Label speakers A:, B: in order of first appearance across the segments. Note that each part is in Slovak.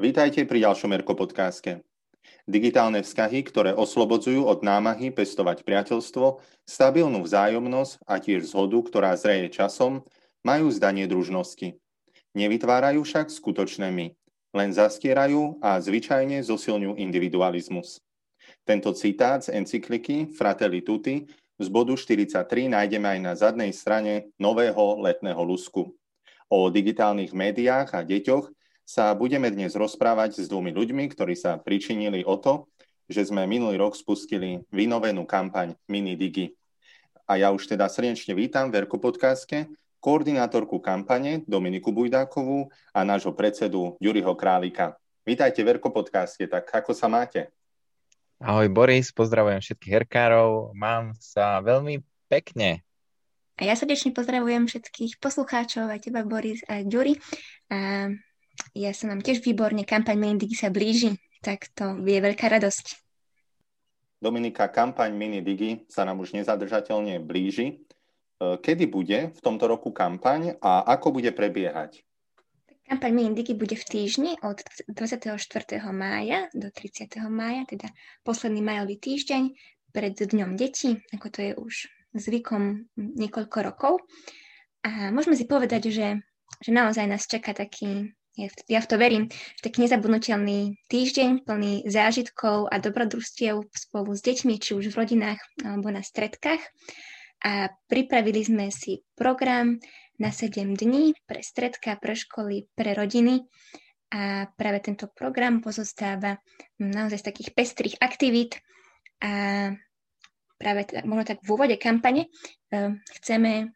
A: Vítajte pri ďalšom Erko podcaste. Digitálne vzťahy, ktoré oslobodzujú od námahy pestovať priateľstvo, stabilnú vzájomnosť a tiež zhodu, ktorá zreje časom, majú zdanie družnosti. Nevytvárajú však skutočné my, len zastierajú a zvyčajne zosilňujú individualizmus. Tento citát z encykliky Fratelli Tutti z bodu 43 nájdeme aj na zadnej strane nového letného lusku. O digitálnych médiách a deťoch sa budeme dnes rozprávať s dvomi ľuďmi, ktorí sa pričinili o to, že sme minulý rok spustili vynovenú kampaň Mini Digi. A ja už teda srdečne vítam v Erko podcaste koordinátorku kampane Dominiku Bujdákovú a nášho predsedu Juriho Králika. Vítajte v Erko podcaste, tak ako sa máte?
B: Ahoj Boris, pozdravujem všetkých herkárov, mám sa veľmi pekne.
C: A ja srdečne pozdravujem všetkých poslucháčov, aj teba Boris a Ďuri. A ja sa nám tiež výborne, kampaň Minidigi sa blíži, tak to je veľká radosť.
A: Dominika, kampaň Minidigi sa nám už nezadržateľne blíži. E, kedy bude v tomto roku kampaň a ako bude prebiehať?
C: Kampaň Minidigi bude v týždni od 24. mája do 30. mája, teda posledný majový týždeň pred Dňom detí, ako to je už zvykom niekoľko rokov. A môžeme si povedať, že, že naozaj nás čaká taký ja v, ja v to verím, že taký nezabudnutelný týždeň plný zážitkov a dobrodružstiev spolu s deťmi, či už v rodinách alebo na stredkách. A pripravili sme si program na 7 dní pre stredka, pre školy, pre rodiny. A práve tento program pozostáva naozaj z takých pestrých aktivít. A práve možno tak v úvode kampane e, chceme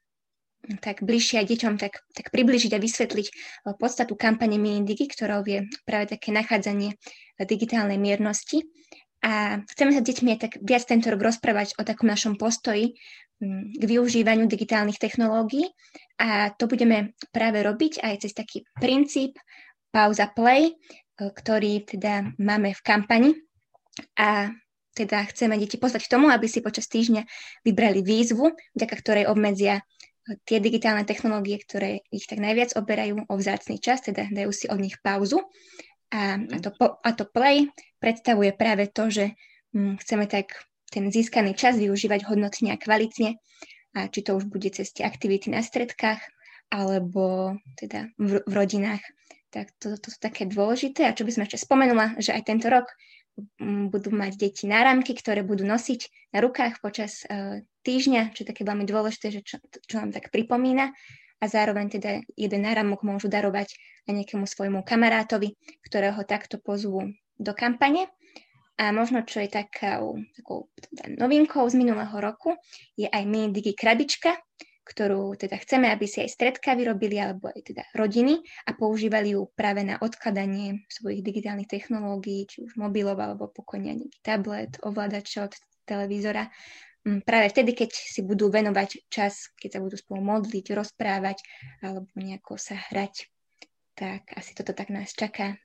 C: tak bližšie aj deťom tak, tak približiť a vysvetliť eh, podstatu kampane Minidigi, ktorou je práve také nachádzanie digitálnej miernosti. A chceme sa deťmi aj tak viac tento rok rozprávať o takom našom postoji hm, k využívaniu digitálnych technológií. A to budeme práve robiť aj cez taký princíp pauza play, eh, ktorý teda máme v kampani. A teda chceme deti pozvať k tomu, aby si počas týždňa vybrali výzvu, vďaka ktorej obmedzia tie digitálne technológie, ktoré ich tak najviac oberajú o vzácný čas, teda dajú si od nich pauzu. A, a, to, a to play predstavuje práve to, že hm, chceme tak ten získaný čas využívať hodnotne a kvalitne, a či to už bude cez tie aktivity na stredkách, alebo teda v, v rodinách. Tak to, to, sú také dôležité. A čo by som ešte spomenula, že aj tento rok budú mať deti náramky, ktoré budú nosiť na rukách počas uh, týždňa, čo je také veľmi dôležité, že čo, čo nám tak pripomína. A zároveň teda jeden náramok môžu darovať aj nejakému svojmu kamarátovi, ktorého takto pozvú do kampane. A možno, čo je takou, takou teda novinkou z minulého roku, je aj mini digi krabička, ktorú teda chceme, aby si aj stredka vyrobili, alebo aj teda rodiny a používali ju práve na odkladanie svojich digitálnych technológií, či už mobilov, alebo pokojne nejaký tablet, ovládač od televízora. Mm, práve vtedy, keď si budú venovať čas, keď sa budú spolu modliť, rozprávať alebo nejako sa hrať, tak asi toto tak nás čaká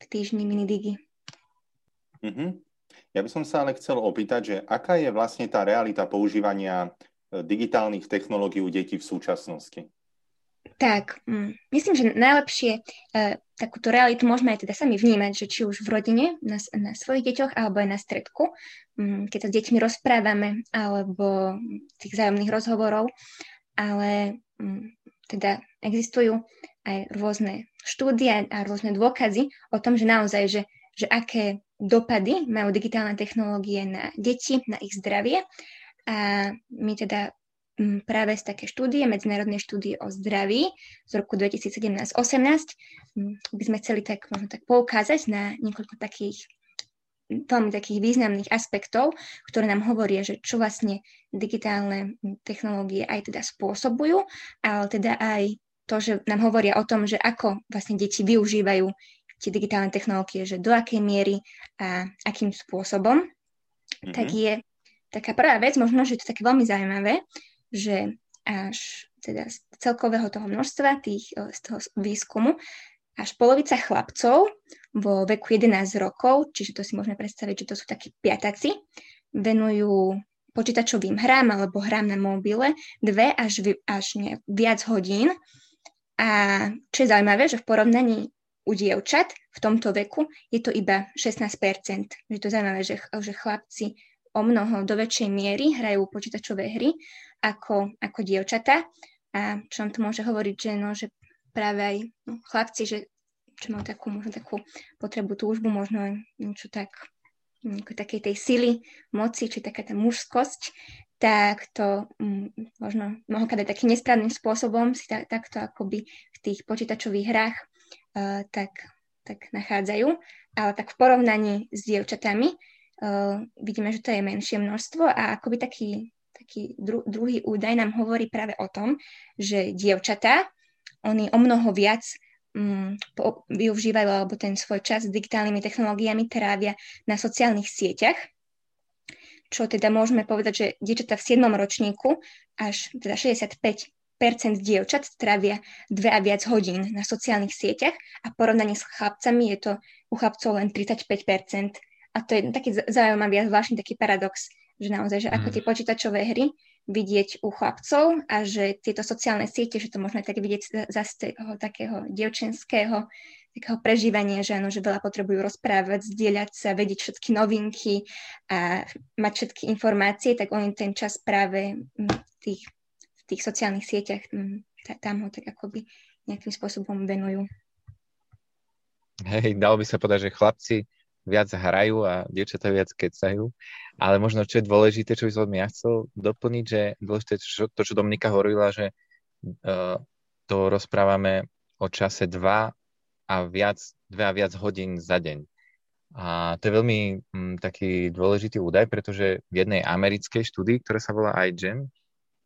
C: v týždni Minidigi.
A: Mm-hmm. Ja by som sa ale chcel opýtať, že aká je vlastne tá realita používania digitálnych technológií u detí v súčasnosti?
C: Tak, mm, myslím, že najlepšie e, takúto realitu môžeme aj teda sami vnímať, že či už v rodine, na, na svojich deťoch, alebo aj na stredku, mm, keď sa s deťmi rozprávame, alebo tých zájomných rozhovorov, ale mm, teda existujú aj rôzne štúdie a rôzne dôkazy o tom, že naozaj, že, že aké dopady majú digitálne technológie na deti, na ich zdravie a my teda mm, práve z také štúdie, medzinárodnej štúdie o zdraví z roku 2017-18 mm, by sme chceli tak, možno tak poukázať na niekoľko takých veľmi takých významných aspektov, ktoré nám hovoria, že čo vlastne digitálne mm, technológie aj teda spôsobujú, ale teda aj to, že nám hovoria o tom, že ako vlastne deti využívajú tie digitálne technológie, že do akej miery a akým spôsobom, mm-hmm. tak je taká prvá vec, možno, že je to také veľmi zaujímavé, že až teda z celkového toho množstva tých, e, z toho výskumu, až polovica chlapcov vo veku 11 rokov, čiže to si môžeme predstaviť, že to sú takí piataci, venujú počítačovým hrám alebo hrám na mobile dve až, až ne, viac hodín. A čo je zaujímavé, že v porovnaní u dievčat v tomto veku je to iba 16%. Je to zaujímavé, že, že chlapci o mnoho do väčšej miery hrajú počítačové hry ako, ako dievčatá. A čo nám to môže hovoriť, že, no, že práve aj no, chlapci, že čo majú takú, možno takú potrebu, túžbu, možno niečo tak, ako takej tej sily, moci, či taká tá mužskosť, tak to um, možno mnohokrát takým nesprávnym spôsobom si tak, takto akoby v tých počítačových hrách uh, tak, tak nachádzajú. Ale tak v porovnaní s dievčatami uh, vidíme, že to je menšie množstvo a akoby taký, taký dru, druhý údaj nám hovorí práve o tom, že dievčatá, oni o mnoho viac um, po, využívajú alebo ten svoj čas s digitálnymi technológiami trávia na sociálnych sieťach, čo teda môžeme povedať, že dievčatá v 7. ročníku až teda 65% dievčat trávia dve a viac hodín na sociálnych sieťach a porovnaní s chlapcami je to u chlapcov len 35 A to je taký zaujímavý a zvláštny taký paradox, že naozaj, že ako mm. tie počítačové hry vidieť u chlapcov a že tieto sociálne siete, že to môžeme tak vidieť zase toho takého dievčenského takého prežívania, že áno, že veľa potrebujú rozprávať, zdieľať sa, vedieť všetky novinky a mať všetky informácie, tak oni ten čas práve v tých, v tých sociálnych sieťach tam ho tak akoby nejakým spôsobom venujú.
B: Hej, dalo by sa povedať, že chlapci viac hrajú a dievčatá viac kecajú, ale možno čo je dôležité, čo by som ja chcel doplniť, že dôležité čo, to, čo Dominika hovorila, že uh, to rozprávame o čase 2 a viac, dve a viac hodín za deň. A to je veľmi m, mm, taký dôležitý údaj, pretože v jednej americkej štúdii, ktorá sa volá iGen,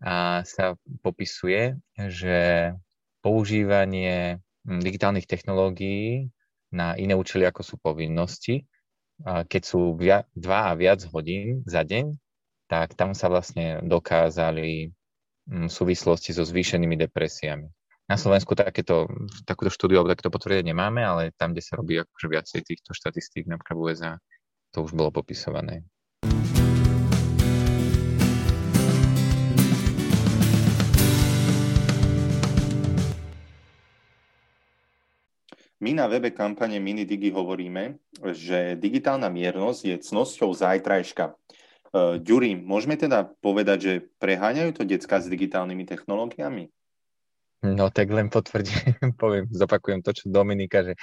B: a sa popisuje, že používanie mm, digitálnych technológií na iné účely, ako sú povinnosti, keď sú via, dva a viac hodín za deň, tak tam sa vlastne dokázali mm, v súvislosti so zvýšenými depresiami. Na Slovensku takéto, takúto štúdiu alebo takéto potvrdenie nemáme, ale tam, kde sa robí akože viacej týchto štatistík, napríklad USA, to už bolo popisované.
A: My na webe kampane MiniDigi hovoríme, že digitálna miernosť je cnosťou zajtrajška. Uh, Ďuri, môžeme teda povedať, že preháňajú to decka s digitálnymi technológiami?
B: No tak len potvrdím, poviem, zopakujem to, čo Dominika, že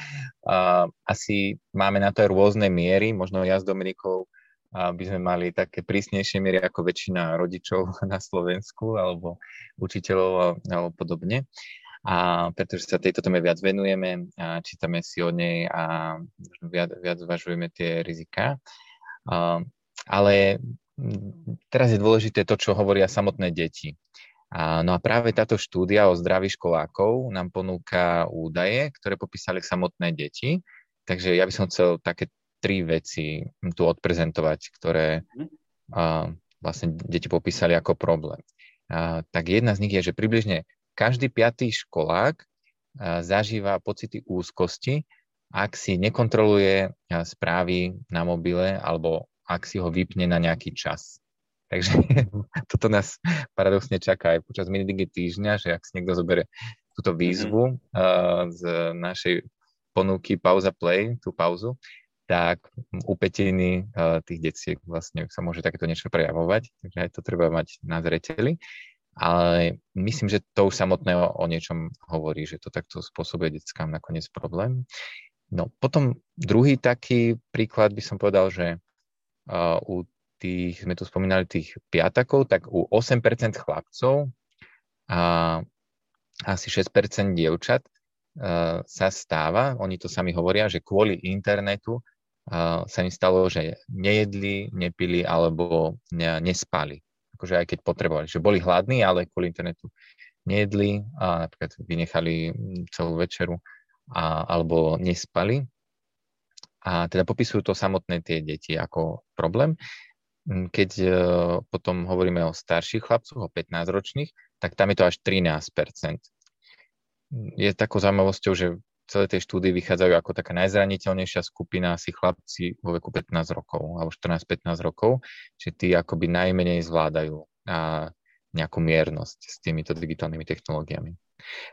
B: uh, asi máme na to aj rôzne miery, možno ja s Dominikou uh, by sme mali také prísnejšie miery ako väčšina rodičov na Slovensku alebo učiteľov alebo podobne. A pretože sa tejto téme viac venujeme, a čítame si o nej a viac, viac zvažujeme tie rizika. Uh, ale teraz je dôležité to, čo hovoria samotné deti. A, no a práve táto štúdia o zdraví školákov nám ponúka údaje, ktoré popísali samotné deti. Takže ja by som chcel také tri veci tu odprezentovať, ktoré mhm. a, vlastne deti popísali ako problém. A, tak jedna z nich je, že približne každý piatý školák a, zažíva pocity úzkosti, ak si nekontroluje správy na mobile alebo ak si ho vypne na nejaký čas. Takže toto nás paradoxne čaká aj počas minidigi týždňa, že ak si niekto zoberie túto výzvu mm-hmm. uh, z našej ponuky pauza play, tú pauzu, tak u petiny tých deciek vlastne sa môže takéto niečo prejavovať, takže aj to treba mať na zreteli. Ale myslím, že to už samotné o, o niečom hovorí, že to takto spôsobuje deckám nakoniec problém. No potom druhý taký príklad by som povedal, že uh, u tých, sme tu spomínali tých piatakov, tak u 8% chlapcov a asi 6% dievčat uh, sa stáva, oni to sami hovoria, že kvôli internetu uh, sa im stalo, že nejedli, nepili alebo ne, nespali. Akože aj keď potrebovali, že boli hladní, ale kvôli internetu nejedli a napríklad vynechali celú večeru a, alebo nespali. A teda popisujú to samotné tie deti ako problém. Hm, keď e, potom hovoríme o starších chlapcoch, o 15-ročných, tak tam je to až 13% Je takou zaujímavosťou, že celé tej štúdii vychádzajú ako taká najzraniteľnejšia skupina asi chlapci vo veku 15 rokov alebo 14-15 rokov, že tí akoby najmenej zvládajú a nejakú miernosť s týmito digitálnymi technológiami.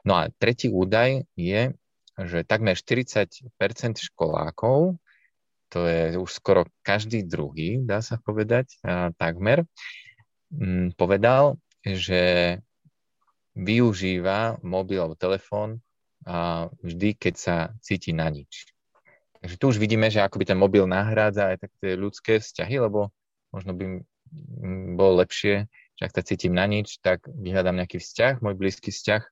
B: No a tretí údaj je, že takmer 40 školákov, to je už skoro každý druhý, dá sa povedať, takmer, povedal, že využíva mobil alebo telefón vždy, keď sa cíti na nič. Takže tu už vidíme, že akoby ten mobil nahrádza aj tak tie ľudské vzťahy, lebo možno by bolo lepšie, že ak sa cítim na nič, tak vyhľadám nejaký vzťah, môj blízky vzťah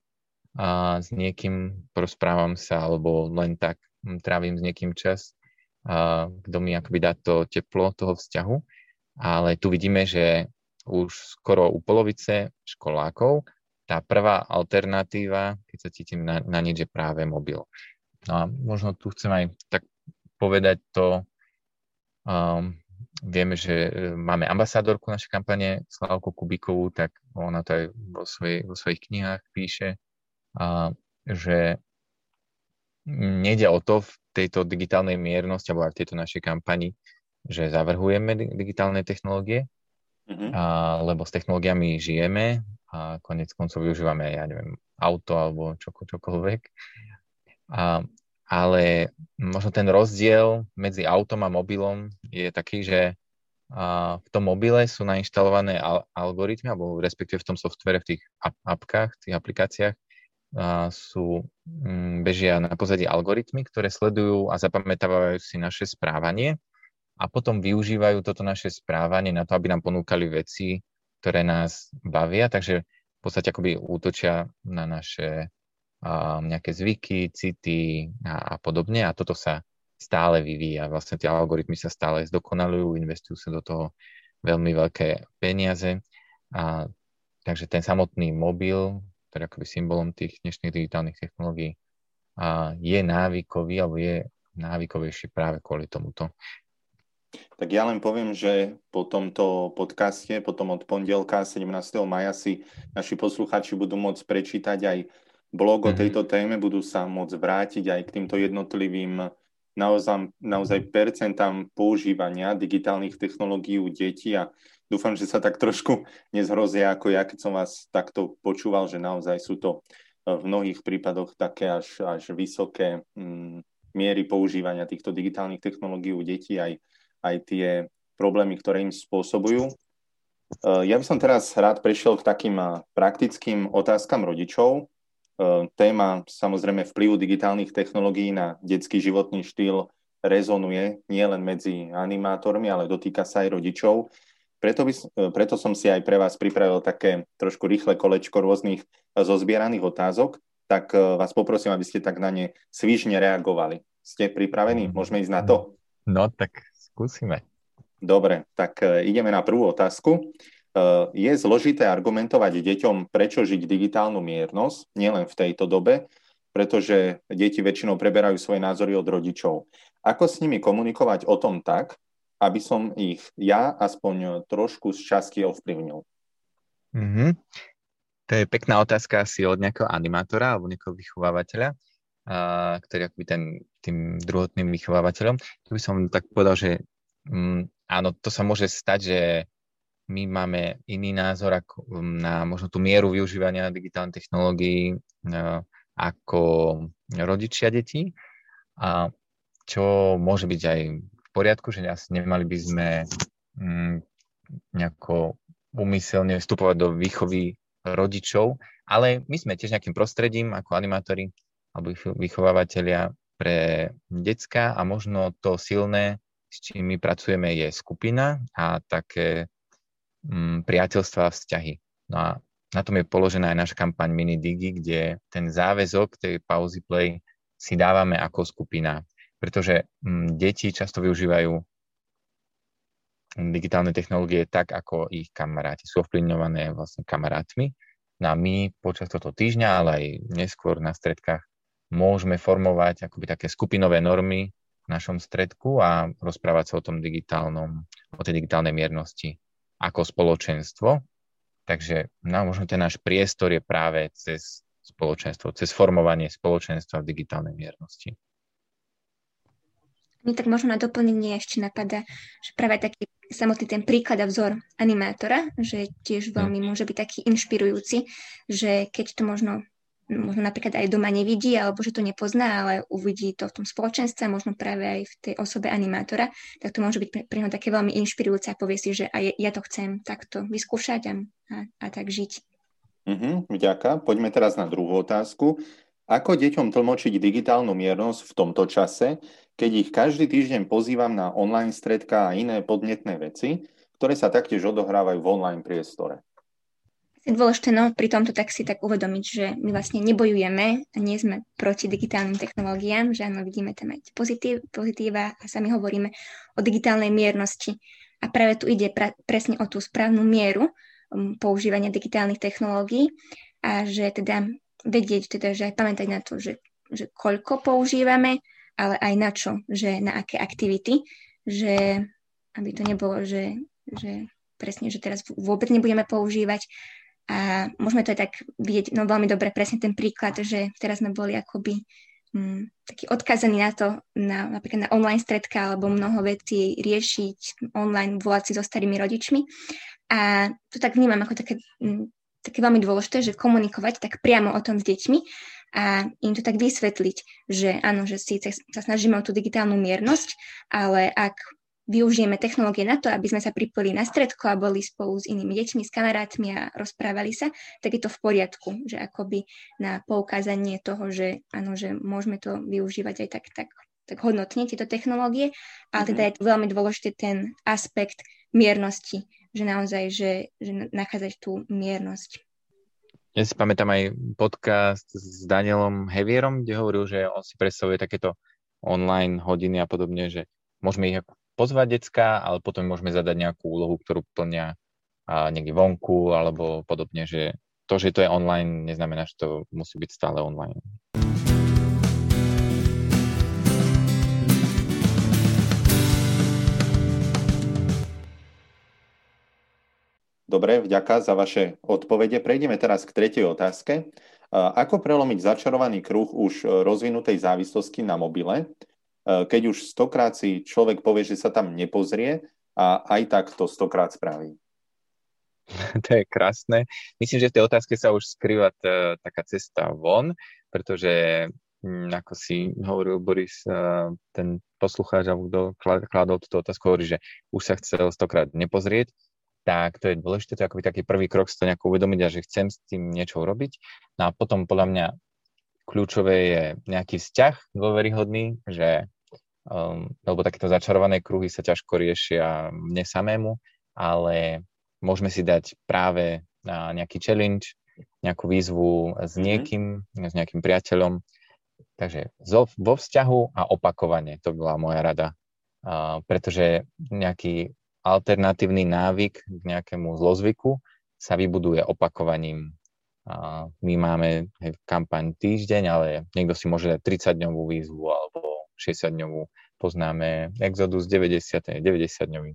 B: a s niekým porozprávam sa, alebo len tak trávim s niekým čas, a kto mi akoby dá to teplo toho vzťahu. Ale tu vidíme, že už skoro u polovice školákov tá prvá alternatíva, keď sa cítim na, na nič, je práve mobil. No a možno tu chcem aj tak povedať to, um, vieme, že e, máme ambasádorku našej kampane, Slavku Kubikovú, tak ona to aj vo, svojej, vo svojich knihách píše, a, že nejde o to v tejto digitálnej miernosti, alebo aj v tejto našej kampani, že zavrhujeme digitálne technológie, mm-hmm. a, lebo s technológiami žijeme a konec koncov využívame, ja neviem, auto alebo čoko, čokoľvek. A, ale možno ten rozdiel medzi autom a mobilom je taký, že a v tom mobile sú nainštalované al- algoritmy, alebo respektíve v tom softvere, v tých ap- apkách, tých aplikáciách, a sú, m, mm, bežia na pozadí algoritmy, ktoré sledujú a zapamätávajú si naše správanie a potom využívajú toto naše správanie na to, aby nám ponúkali veci, ktoré nás bavia, takže v podstate akoby útočia na naše uh, nejaké zvyky, city a, a podobne a toto sa stále vyvíja. Vlastne tie algoritmy sa stále zdokonalujú, investujú sa do toho veľmi veľké peniaze. A, takže ten samotný mobil, ktorý akoby symbolom tých dnešných digitálnych technológií, a je návykový alebo je návykovejší práve kvôli tomuto.
A: Tak ja len poviem, že po tomto podcaste, potom od pondelka 17. maja si naši posluchači budú môcť prečítať aj blog o mhm. tejto téme, budú sa môcť vrátiť aj k týmto jednotlivým naozaj, naozaj percentám používania digitálnych technológií u detí a dúfam, že sa tak trošku nezhrozia ako ja, keď som vás takto počúval, že naozaj sú to v mnohých prípadoch také až, až vysoké mm, miery používania týchto digitálnych technológií u detí aj aj tie problémy, ktoré im spôsobujú. E, ja by som teraz rád prešiel k takým praktickým otázkam rodičov. E, téma samozrejme vplyvu digitálnych technológií na detský životný štýl rezonuje nielen medzi animátormi, ale dotýka sa aj rodičov. Preto, by, preto som si aj pre vás pripravil také trošku rýchle kolečko rôznych zozbieraných otázok, tak vás poprosím, aby ste tak na ne svižne reagovali. Ste pripravení? Môžeme ísť na to?
B: No tak Skúsime.
A: Dobre, tak e, ideme na prvú otázku. E, je zložité argumentovať deťom, prečo žiť digitálnu miernosť, nielen v tejto dobe, pretože deti väčšinou preberajú svoje názory od rodičov. Ako s nimi komunikovať o tom tak, aby som ich ja aspoň trošku z časti ovplyvnil?
B: Mm-hmm. To je pekná otázka asi od nejakého animátora alebo nejakého vychovávateľa a, ktorý akoby ten, tým druhotným vychovávateľom. Tu by som tak povedal, že um, áno, to sa môže stať, že my máme iný názor ako, um, na možno tú mieru využívania digitálnej technológií uh, ako rodičia detí. A čo môže byť aj v poriadku, že nemali by sme um, nejako umyselne vstupovať do výchovy rodičov, ale my sme tiež nejakým prostredím ako animátori alebo vychovávateľia pre decka a možno to silné, s čím my pracujeme, je skupina a také mm, priateľstva a vzťahy. No a na tom je položená aj naša kampaň Mini Digi, kde ten záväzok tej pauzy play si dávame ako skupina, pretože mm, deti často využívajú digitálne technológie tak, ako ich kamaráti. Sú ovplyvňované vlastne kamarátmi. No a my počas tohto týždňa, ale aj neskôr na stredkách môžeme formovať akoby také skupinové normy v našom stredku a rozprávať sa o tom digitálnom, o tej digitálnej miernosti ako spoločenstvo. Takže no, možno ten náš priestor je práve cez spoločenstvo, cez formovanie spoločenstva v digitálnej miernosti.
C: Mi tak možno na doplnenie ešte napadá, že práve taký samotný ten príklad a vzor animátora, že tiež veľmi hm. môže byť taký inšpirujúci, že keď to možno možno napríklad aj doma nevidí, alebo že to nepozná, ale uvidí to v tom spoločenstve, možno práve aj v tej osobe animátora, tak to môže byť pre, pre neho také veľmi inšpirujúce a povie si, že aj ja to chcem takto vyskúšať a, a, tak žiť.
A: Mhm, ďaká. Poďme teraz na druhú otázku. Ako deťom tlmočiť digitálnu miernosť v tomto čase, keď ich každý týždeň pozývam na online stredka a iné podnetné veci, ktoré sa taktiež odohrávajú v online priestore?
C: Je dôležité no, pri tomto tak si tak uvedomiť, že my vlastne nebojujeme a nie sme proti digitálnym technológiám, že áno, vidíme tam aj pozitív, pozitíva a sami hovoríme o digitálnej miernosti. A práve tu ide pra, presne o tú správnu mieru um, používania digitálnych technológií a že teda vedieť, teda, že aj pamätať na to, že, že koľko používame, ale aj na čo, že na aké aktivity, že aby to nebolo, že, že presne, že teraz vôbec nebudeme používať a môžeme to aj tak vidieť no, veľmi dobre, presne ten príklad, že teraz sme boli akoby hm, taký odkazaní na to, na, napríklad na online stredka alebo mnoho vecí riešiť online, volať si so starými rodičmi. A to tak vnímam ako také, hm, také veľmi dôležité, že komunikovať tak priamo o tom s deťmi a im to tak vysvetliť, že áno, že síce sa snažíme o tú digitálnu miernosť, ale ak využijeme technológie na to, aby sme sa pripojili na stredko a boli spolu s inými deťmi, s kamarátmi a rozprávali sa, tak je to v poriadku, že akoby na poukázanie toho, že áno, že môžeme to využívať aj tak, tak, tak hodnotne tieto technológie, ale teda mhm. je veľmi dôležitý ten aspekt miernosti, že naozaj, že, že nachádzať tú miernosť.
B: Ja si pamätám aj podcast s Danielom Hevierom, kde hovoril, že on si predstavuje takéto online hodiny a podobne, že môžeme ich pozvať decka, ale potom môžeme zadať nejakú úlohu, ktorú plnia a niekde vonku alebo podobne, že to, že to je online, neznamená, že to musí byť stále online.
A: Dobre, vďaka za vaše odpovede. Prejdeme teraz k tretej otázke. Ako prelomiť začarovaný kruh už rozvinutej závislosti na mobile? Eh, keď už stokrát si človek povie, že sa tam nepozrie a aj tak to stokrát spraví.
B: To je krásne. Myslím, že v tej otázke sa už skrýva t- taká cesta von, pretože hm, ako si hovoril Boris, eh, ten poslucháč, alebo kto kladol túto otázku, hovorí, že už sa chcel stokrát nepozrieť, tak to je dôležité, to je akoby taký prvý krok si to nejako uvedomiť a že chcem s tým niečo urobiť. No a potom podľa mňa kľúčové je nejaký vzťah dôveryhodný, že um, lebo takéto začarované kruhy sa ťažko riešia mne samému, ale môžeme si dať práve na nejaký challenge, nejakú výzvu s mhm. niekým, mm-hmm. s nejakým priateľom. Takže zo, vo vzťahu a opakovane, to bola moja rada. Uh, pretože nejaký alternatívny návyk k nejakému zlozvyku sa vybuduje opakovaním. Uh, my máme hej, kampaň týždeň, ale niekto si môže dať 30-dňovú výzvu alebo 60-dňovú, poznáme Exodus 90, 90-dňový.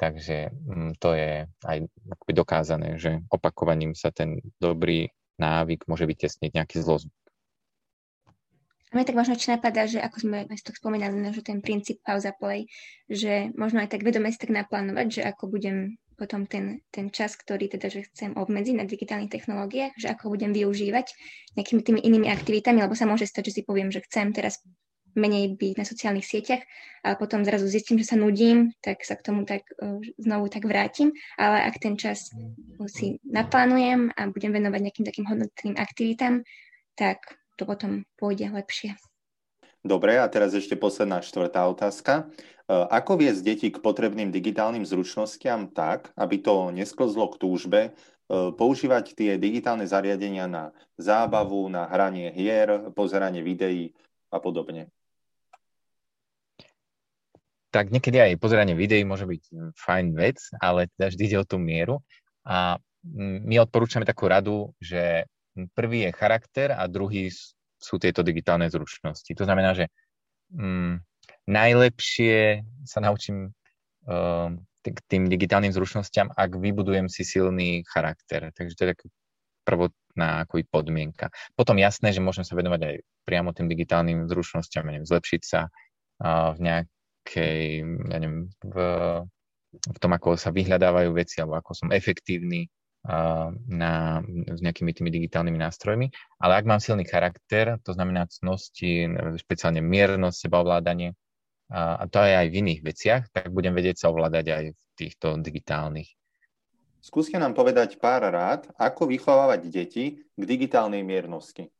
B: Takže mm, to je aj dokázané, že opakovaním sa ten dobrý návyk môže vytesniť nejaký zlozvyk.
C: A mňa tak možno či napadá, že ako sme aj to spomínali, že ten princíp pauza play, že možno aj tak vedome si tak naplánovať, že ako budem potom ten, ten čas, ktorý teda, že chcem obmedziť na digitálnych technológiách, že ako budem využívať nejakými tými inými aktivitami, lebo sa môže stať, že si poviem, že chcem teraz menej byť na sociálnych sieťach a potom zrazu zistím, že sa nudím, tak sa k tomu tak uh, znovu tak vrátim, ale ak ten čas si naplánujem a budem venovať nejakým takým hodnotným aktivitám, tak to potom pôjde lepšie.
A: Dobre, a teraz ešte posledná štvrtá otázka. E, ako viesť deti k potrebným digitálnym zručnostiam tak, aby to nesklzlo k túžbe e, používať tie digitálne zariadenia na zábavu, na hranie hier, pozeranie videí a podobne?
B: Tak niekedy aj pozeranie videí môže byť mm, fajn vec, ale teda vždy ide o tú mieru. A mm, my odporúčame takú radu, že prvý je charakter a druhý sú tieto digitálne zručnosti. To znamená, že mm, najlepšie sa naučím uh, k tým digitálnym zručnostiam, ak vybudujem si silný charakter. Takže to je tak prvotná ako podmienka. Potom jasné, že môžem sa venovať aj priamo tým digitálnym zručnostiam, neviem, zlepšiť sa uh, v nejak, nejakej, ja neviem, v, v tom, ako sa vyhľadávajú veci, alebo ako som efektívny na, s nejakými tými digitálnymi nástrojmi, ale ak mám silný charakter, to znamená cnosti, špeciálne miernosť, sebaovládanie, a to je aj v iných veciach, tak budem vedieť sa ovládať aj v týchto digitálnych.
A: Skúste nám povedať pár rád, ako vychovávať deti k digitálnej miernosti.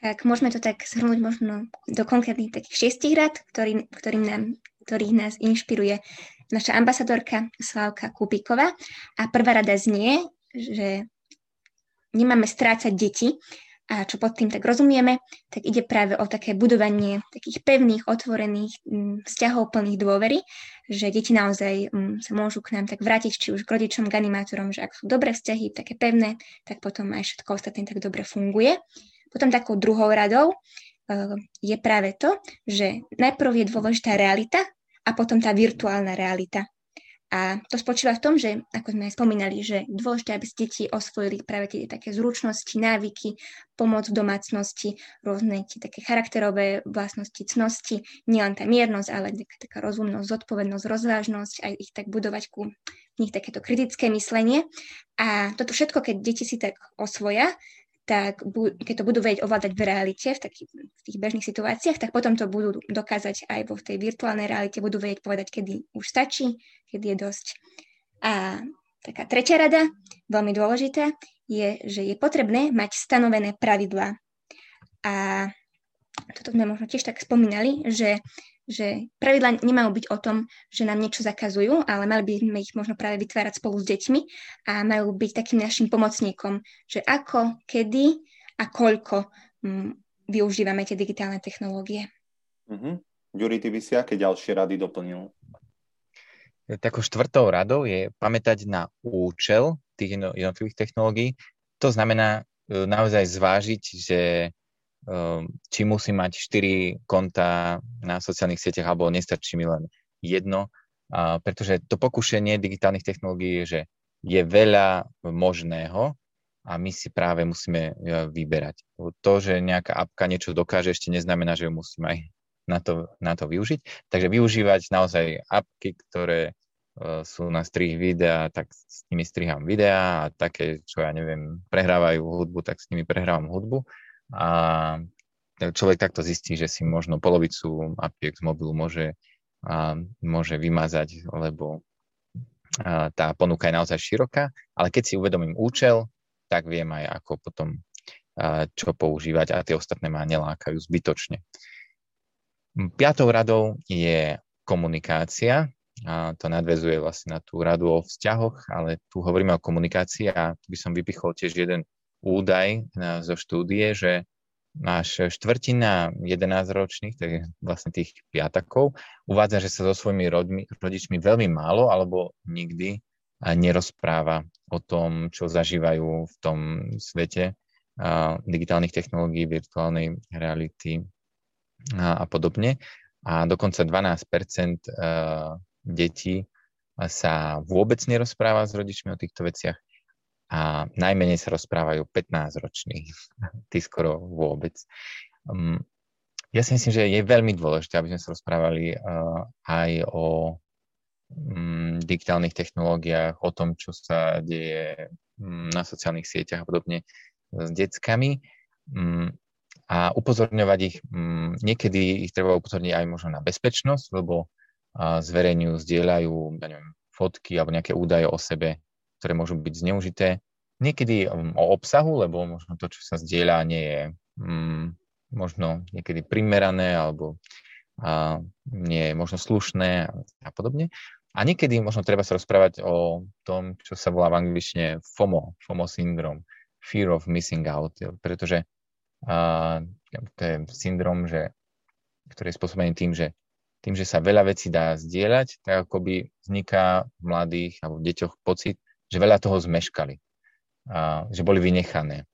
C: Tak môžeme to tak zhrnúť možno do konkrétnych takých šiestich rád, ktorý, ktorým nám, ktorých nás inšpiruje naša ambasadorka Slavka Kupiková. A prvá rada znie, že nemáme strácať deti, a čo pod tým tak rozumieme, tak ide práve o také budovanie takých pevných, otvorených mm, vzťahov plných dôvery, že deti naozaj mm, sa môžu k nám tak vrátiť, či už k rodičom, k animátorom, že ak sú dobré vzťahy, také pevné, tak potom aj všetko ostatné tak dobre funguje. Potom takou druhou radou uh, je práve to, že najprv je dôležitá realita a potom tá virtuálna realita. A to spočíva v tom, že, ako sme aj spomínali, že dôležité, aby ste deti osvojili práve tie také zručnosti, návyky, pomoc v domácnosti, rôzne tie také charakterové vlastnosti, cnosti, nielen tá miernosť, ale taká, taká rozumnosť, zodpovednosť, rozvážnosť, aj ich tak budovať ku v nich takéto kritické myslenie. A toto všetko, keď deti si tak osvoja, tak keď to budú vedieť ovládať v realite, v, takých, v tých bežných situáciách, tak potom to budú dokázať aj vo tej virtuálnej realite, budú vedieť povedať, kedy už stačí, kedy je dosť. A taká tretia rada, veľmi dôležitá, je, že je potrebné mať stanovené pravidlá. A toto sme možno tiež tak spomínali, že že pravidla nemajú byť o tom, že nám niečo zakazujú, ale mali by sme ich možno práve vytvárať spolu s deťmi a majú byť takým našim pomocníkom, že ako, kedy a koľko m, mm, využívame tie digitálne technológie.
A: Uh-huh. Juri, ty by si aké ďalšie rady doplnil?
B: Takou štvrtou radou je pamätať na účel tých jednotlivých technológií. To znamená e, naozaj zvážiť, že či musím mať 4 konta na sociálnych sieťach, alebo nestačí mi len jedno, pretože to pokušenie digitálnych technológií je, že je veľa možného a my si práve musíme e, vyberať. To, že nejaká apka niečo dokáže, ešte neznamená, že ju musím aj na to, na to využiť. Takže využívať naozaj apky, ktoré e, sú na strih videa, tak s nimi striham videa a také, čo ja neviem, prehrávajú hudbu, tak s nimi prehrávam hudbu a človek takto zistí, že si možno polovicu z mobilu môže, a, môže vymazať, lebo a, tá ponuka je naozaj široká, ale keď si uvedomím účel, tak viem aj ako potom a, čo používať a tie ostatné ma nelákajú zbytočne. Piatou radou je komunikácia. A to nadvezuje vlastne na tú radu o vzťahoch, ale tu hovoríme o komunikácii a tu by som vypichol tiež jeden údaj zo štúdie, že máš štvrtina 11-ročných, je vlastne tých piatakov, uvádza, že sa so svojimi rodmi, rodičmi veľmi málo alebo nikdy nerozpráva o tom, čo zažívajú v tom svete digitálnych technológií, virtuálnej reality a, a podobne. A dokonca 12% detí sa vôbec nerozpráva s rodičmi o týchto veciach a najmenej sa rozprávajú 15-roční, tí skoro vôbec. Um, ja si myslím, že je veľmi dôležité, aby sme sa rozprávali uh, aj o um, digitálnych technológiách, o tom, čo sa deje um, na sociálnych sieťach a podobne s deckami um, a upozorňovať ich. Um, niekedy ich treba upozorniť aj možno na bezpečnosť, lebo uh, zverejňujú, zdieľajú ja neviem, fotky alebo nejaké údaje o sebe ktoré môžu byť zneužité. Niekedy um, o obsahu, lebo možno to, čo sa zdieľa, nie je mm, možno niekedy primerané alebo a, nie je možno slušné a podobne. A niekedy možno treba sa rozprávať o tom, čo sa volá v angličtine FOMO, FOMO syndrom, Fear of Missing Out, pretože a, to je syndrom, že, ktorý je spôsobený tým, že tým, že sa veľa vecí dá zdieľať, tak akoby vzniká v mladých alebo v deťoch pocit, že veľa toho zmeškali, a, že boli vynechané.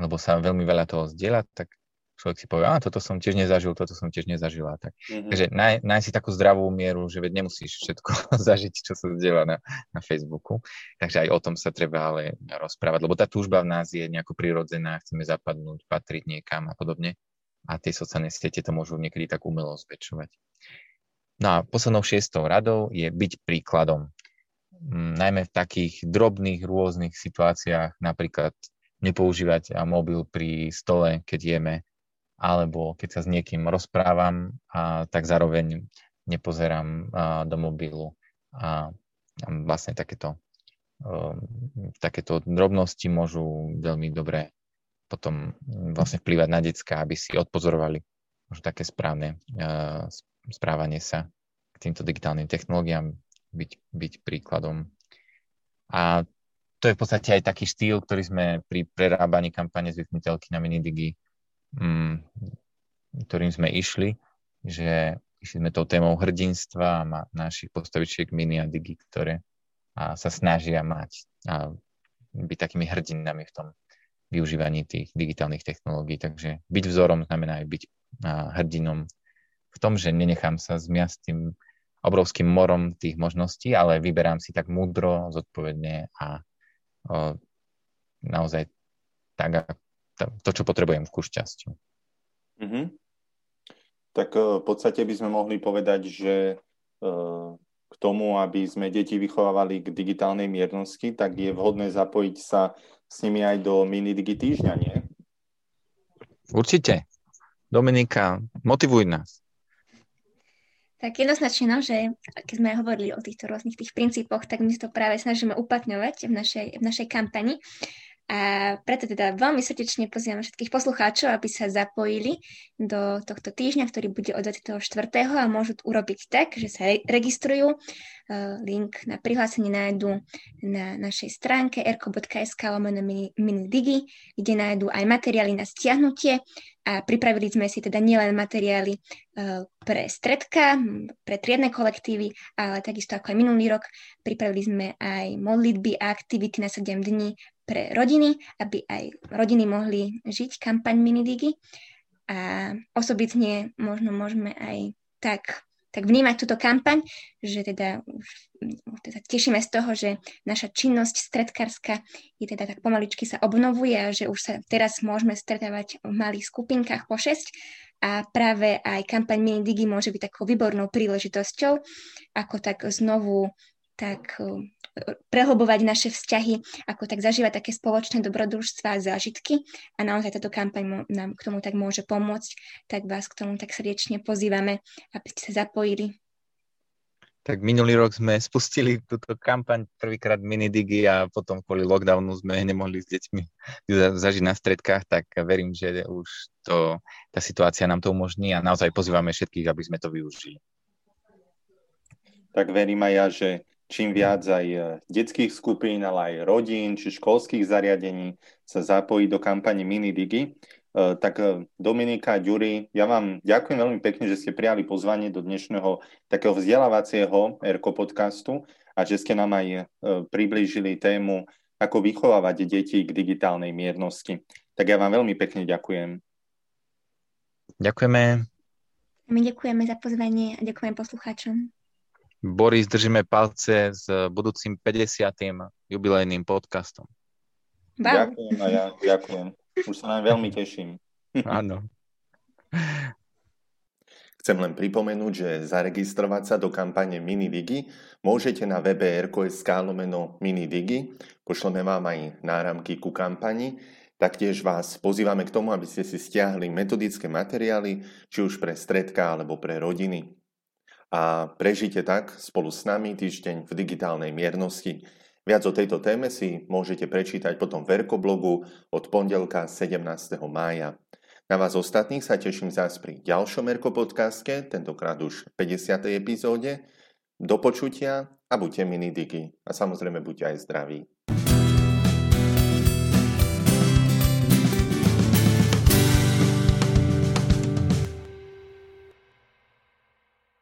B: Lebo sa veľmi veľa toho zdieľa, tak človek si povie, a toto som tiež nezažil, toto som tiež nezažila. Tak. Mm-hmm. Takže nájsť si takú zdravú mieru, že veď nemusíš všetko zažiť, čo sa zdieľa na, na Facebooku. Takže aj o tom sa treba ale rozprávať, lebo tá túžba v nás je nejako prirodzená, chceme zapadnúť, patriť niekam a podobne. A tie sociálne siete to môžu niekedy tak umelo zväčšovať. No a poslednou šiestou radou je byť príkladom najmä v takých drobných rôznych situáciách, napríklad nepoužívať mobil pri stole, keď jeme, alebo keď sa s niekým rozprávam, a tak zároveň nepozerám do mobilu. A, vlastne takéto, um, takéto drobnosti môžu veľmi dobre potom vlastne vplývať na detská, aby si odpozorovali také správne správanie sa k týmto digitálnym technológiám, byť, byť príkladom. A to je v podstate aj taký štýl, ktorý sme pri prerábaní kampane z vypnutelky na Minidigi, mm, ktorým sme išli, že išli sme tou témou hrdinstva a ma, našich postavičiek Mini a Digi, ktoré a sa snažia mať a byť takými hrdinami v tom využívaní tých digitálnych technológií. Takže byť vzorom znamená aj byť hrdinom v tom, že nenechám sa zmiasť tým obrovským morom tých možností, ale vyberám si tak múdro, zodpovedne a o, naozaj tak, to, čo potrebujem ku šťastiu.
A: Mm-hmm. Tak e, v podstate by sme mohli povedať, že e, k tomu, aby sme deti vychovávali k digitálnej miernosti, tak je vhodné zapojiť sa s nimi aj do mini digi týždňa, nie?
B: Určite. Dominika, motivuj nás.
C: Tak jednoznačne, no, že keď sme hovorili o týchto rôznych tých princípoch, tak my to práve snažíme uplatňovať v našej, v našej kampani. A preto teda veľmi srdečne pozývam všetkých poslucháčov, aby sa zapojili do tohto týždňa, ktorý bude od 24. a môžu urobiť tak, že sa registrujú. E, link na prihlásenie nájdu na našej stránke erko.sk lomeno minidigi, kde nájdu aj materiály na stiahnutie a pripravili sme si teda nielen materiály e, pre stredka, pre triedne kolektívy, ale takisto ako aj minulý rok pripravili sme aj modlitby a aktivity na 7 dní pre rodiny, aby aj rodiny mohli žiť kampaň Minidigi. A osobitne možno môžeme aj tak, tak vnímať túto kampaň, že teda už teda tešíme z toho, že naša činnosť stredkárska je teda tak pomaličky sa obnovuje a že už sa teraz môžeme stretávať v malých skupinkách po 6 a práve aj kampaň Minidigi môže byť takou výbornou príležitosťou, ako tak znovu tak prehlbovať naše vzťahy, ako tak zažívať také spoločné dobrodružstva a zážitky a naozaj táto kampaň nám k tomu tak môže pomôcť, tak vás k tomu tak srdečne pozývame, aby ste sa zapojili.
B: Tak minulý rok sme spustili túto kampaň prvýkrát minidigi a potom kvôli lockdownu sme nemohli s deťmi zažiť na stredkách, tak verím, že už to, tá situácia nám to umožní a naozaj pozývame všetkých, aby sme to využili.
A: Tak verím aj ja, že čím viac aj e, detských skupín, ale aj rodín či školských zariadení sa zapojí do kampane Minidigi. E, tak e, Dominika, Ďuri, ja vám ďakujem veľmi pekne, že ste prijali pozvanie do dnešného takého vzdelávacieho ERKO podcastu a že ste nám aj priblížili tému, ako vychovávať deti k digitálnej miernosti. Tak ja vám veľmi pekne ďakujem.
B: Ďakujeme.
C: My ďakujeme za pozvanie a ďakujem poslucháčom.
B: Boris, držíme palce s budúcim 50. jubilejným podcastom.
A: Ďakujem a ja ďakujem. Už sa nám veľmi teším.
B: Áno.
A: Chcem len pripomenúť, že zaregistrovať sa do kampane Minidigi môžete na webe RKSK lomeno Minidigi. Pošleme vám aj náramky ku kampani. Taktiež vás pozývame k tomu, aby ste si stiahli metodické materiály, či už pre stredka alebo pre rodiny a prežite tak spolu s nami týždeň v digitálnej miernosti. Viac o tejto téme si môžete prečítať potom v Verkoblogu od pondelka 17. mája. Na vás ostatných sa teším zás pri ďalšom Erko podcaste, tentokrát už v 50. epizóde. Do počutia a buďte mini digi. A samozrejme buďte aj zdraví.